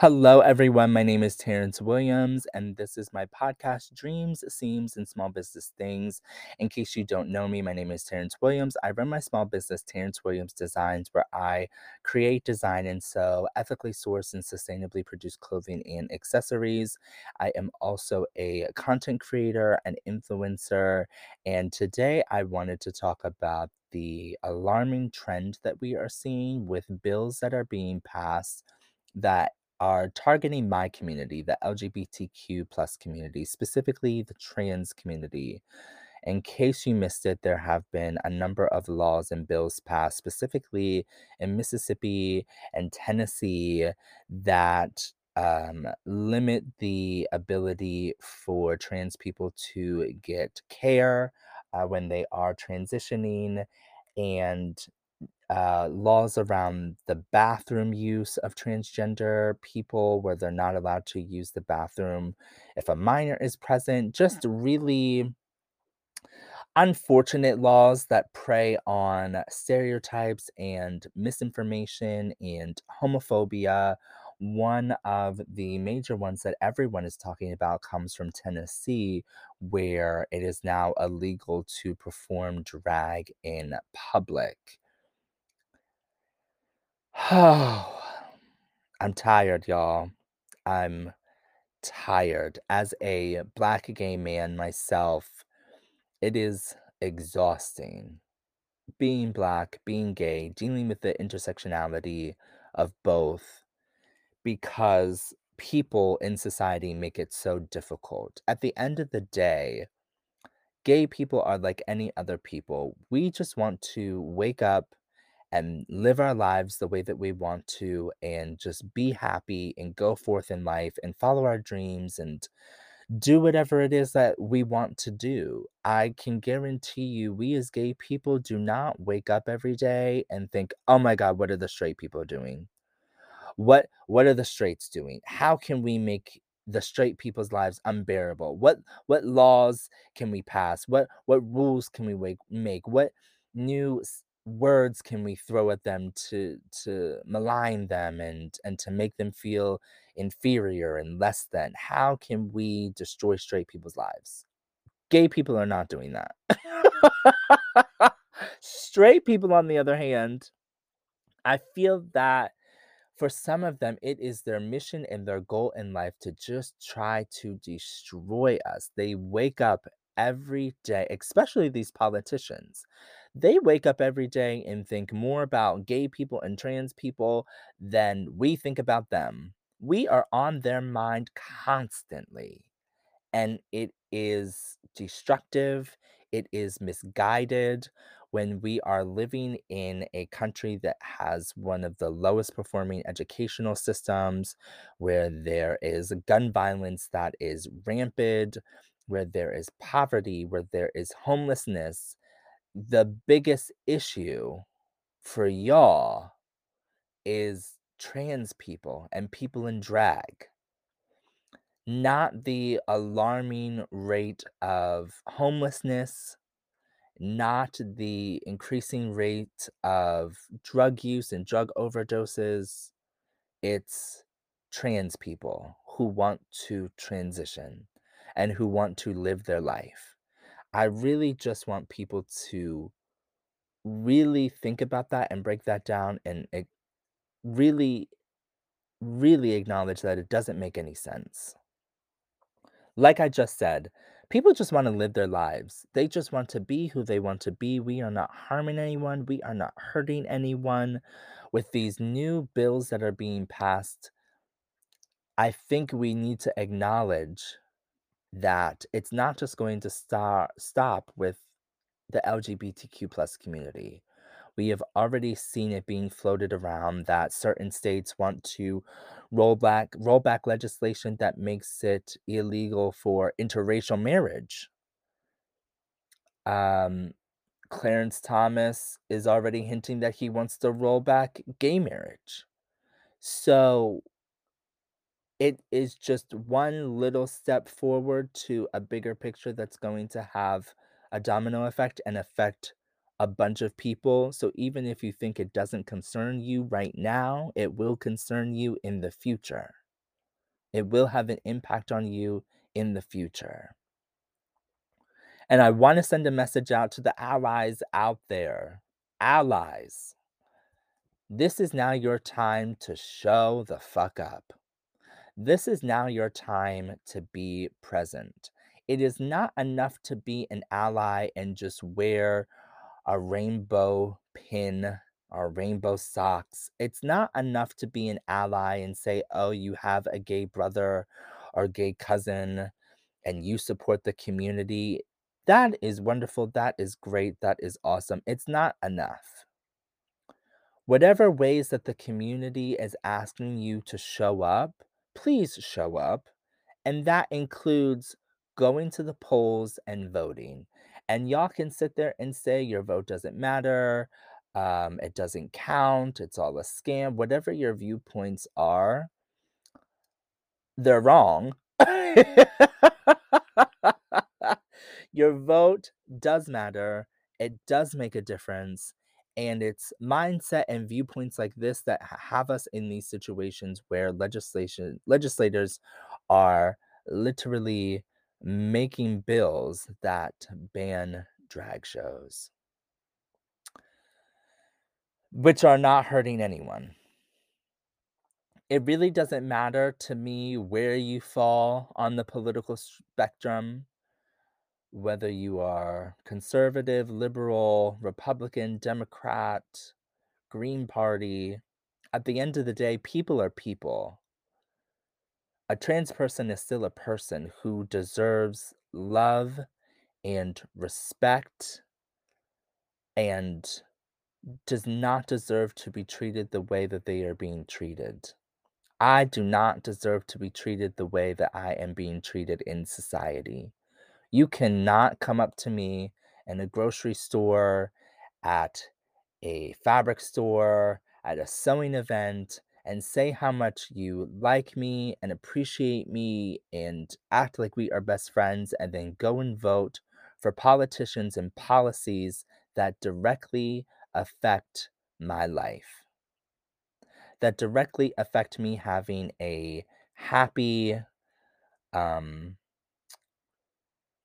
Hello, everyone. My name is Terrence Williams, and this is my podcast, Dreams, Seams, and Small Business Things. In case you don't know me, my name is Terrence Williams. I run my small business, Terrence Williams Designs, where I create, design, and sew ethically sourced and sustainably produced clothing and accessories. I am also a content creator and influencer, and today I wanted to talk about the alarming trend that we are seeing with bills that are being passed that are targeting my community, the LGBTQ plus community, specifically the trans community. In case you missed it, there have been a number of laws and bills passed, specifically in Mississippi and Tennessee, that um, limit the ability for trans people to get care uh, when they are transitioning and uh, laws around the bathroom use of transgender people, where they're not allowed to use the bathroom if a minor is present. Just really unfortunate laws that prey on stereotypes and misinformation and homophobia. One of the major ones that everyone is talking about comes from Tennessee, where it is now illegal to perform drag in public. Oh, I'm tired, y'all. I'm tired. As a black gay man myself, it is exhausting. Being black, being gay, dealing with the intersectionality of both because people in society make it so difficult. At the end of the day, gay people are like any other people. We just want to wake up and live our lives the way that we want to and just be happy and go forth in life and follow our dreams and do whatever it is that we want to do. I can guarantee you, we as gay people do not wake up every day and think, oh my God, what are the straight people doing? What what are the straights doing? How can we make the straight people's lives unbearable? What what laws can we pass? What what rules can we make? What new words can we throw at them to to malign them and and to make them feel inferior and less than? How can we destroy straight people's lives? Gay people are not doing that. straight people on the other hand, I feel that for some of them, it is their mission and their goal in life to just try to destroy us. They wake up every day, especially these politicians. They wake up every day and think more about gay people and trans people than we think about them. We are on their mind constantly and it is destructive, it is misguided when we are living in a country that has one of the lowest performing educational systems, where there is gun violence that is rampant, where there is poverty, where there is homelessness. The biggest issue for y'all is trans people and people in drag not the alarming rate of homelessness, not the increasing rate of drug use and drug overdoses. It's trans people who want to transition and who want to live their life. I really just want people to really think about that and break that down and really, really acknowledge that it doesn't make any sense. Like I just said, people just want to live their lives. They just want to be who they want to be. We are not harming anyone, we are not hurting anyone. With these new bills that are being passed, I think we need to acknowledge that it's not just going to start stop with the LGBTQ plus community. We have already seen it being floated around that certain states want to roll back roll back legislation that makes it illegal for interracial marriage. Um, Clarence Thomas is already hinting that he wants to roll back gay marriage. So it is just one little step forward to a bigger picture that's going to have a domino effect and affect a bunch of people. So even if you think it doesn't concern you right now, it will concern you in the future. It will have an impact on you in the future. And I want to send a message out to the allies out there. Allies, this is now your time to show the fuck up. This is now your time to be present. It is not enough to be an ally and just wear a rainbow pin or rainbow socks. It's not enough to be an ally and say, oh, you have a gay brother or gay cousin and you support the community. That is wonderful. That is great. That is awesome. It's not enough. Whatever ways that the community is asking you to show up, please show up. And that includes going to the polls and voting. And y'all can sit there and say your vote doesn't matter, um, it doesn't count, it's all a scam, whatever your viewpoints are, they're wrong. your vote does matter, it does make a difference. And it's mindset and viewpoints like this that have us in these situations where legislation legislators are literally making bills that ban drag shows, which are not hurting anyone. It really doesn't matter to me where you fall on the political spectrum, whether you are conservative, liberal, Republican, Democrat, Green Party. At the end of the day, people are people. A trans person is still a person who deserves love and respect and does not deserve to be treated the way that they are being treated. I do not deserve to be treated the way that I am being treated in society. You cannot come up to me in a grocery store, at a fabric store, at a sewing event, and say how much you like me and appreciate me and act like we are best friends, and then go and vote for politicians and policies that directly affect my life, that directly affect me having a happy, um,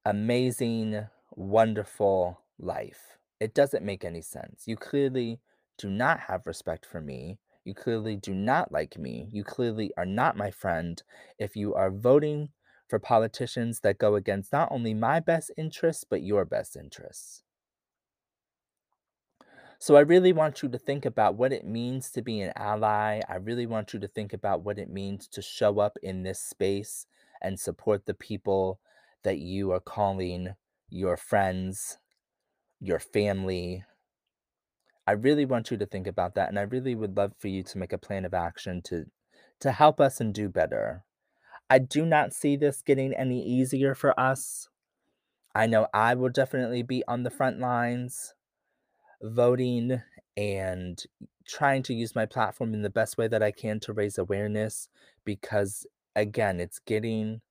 amazing, wonderful life. It doesn't make any sense. You clearly do not have respect for me. You clearly do not like me. You clearly are not my friend if you are voting for politicians that go against not only my best interests, but your best interests. So I really want you to think about what it means to be an ally. I really want you to think about what it means to show up in this space and support the people that you are calling your friends, your family. I really want you to think about that and I really would love for you to make a plan of action to to help us and do better. I do not see this getting any easier for us. I know I will definitely be on the front lines voting and trying to use my platform in the best way that I can to raise awareness because again, it's getting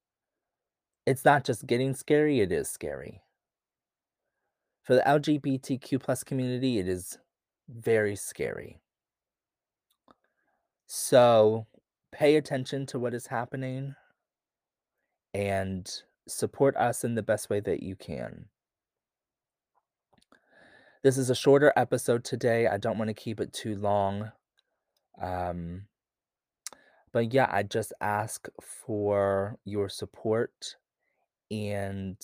it's not just getting scary, it is scary. For the LGBTQ plus community, it is very scary. So, pay attention to what is happening and support us in the best way that you can. This is a shorter episode today. I don't want to keep it too long. Um, but yeah, I just ask for your support and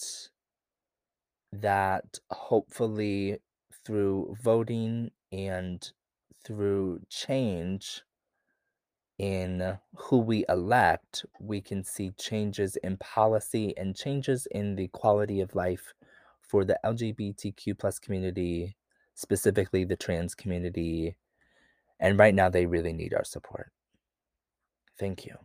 that hopefully through voting and through change in who we elect, we can see changes in policy and changes in the quality of life for the LGBTQ plus community, specifically the trans community. And right now, they really need our support. Thank you.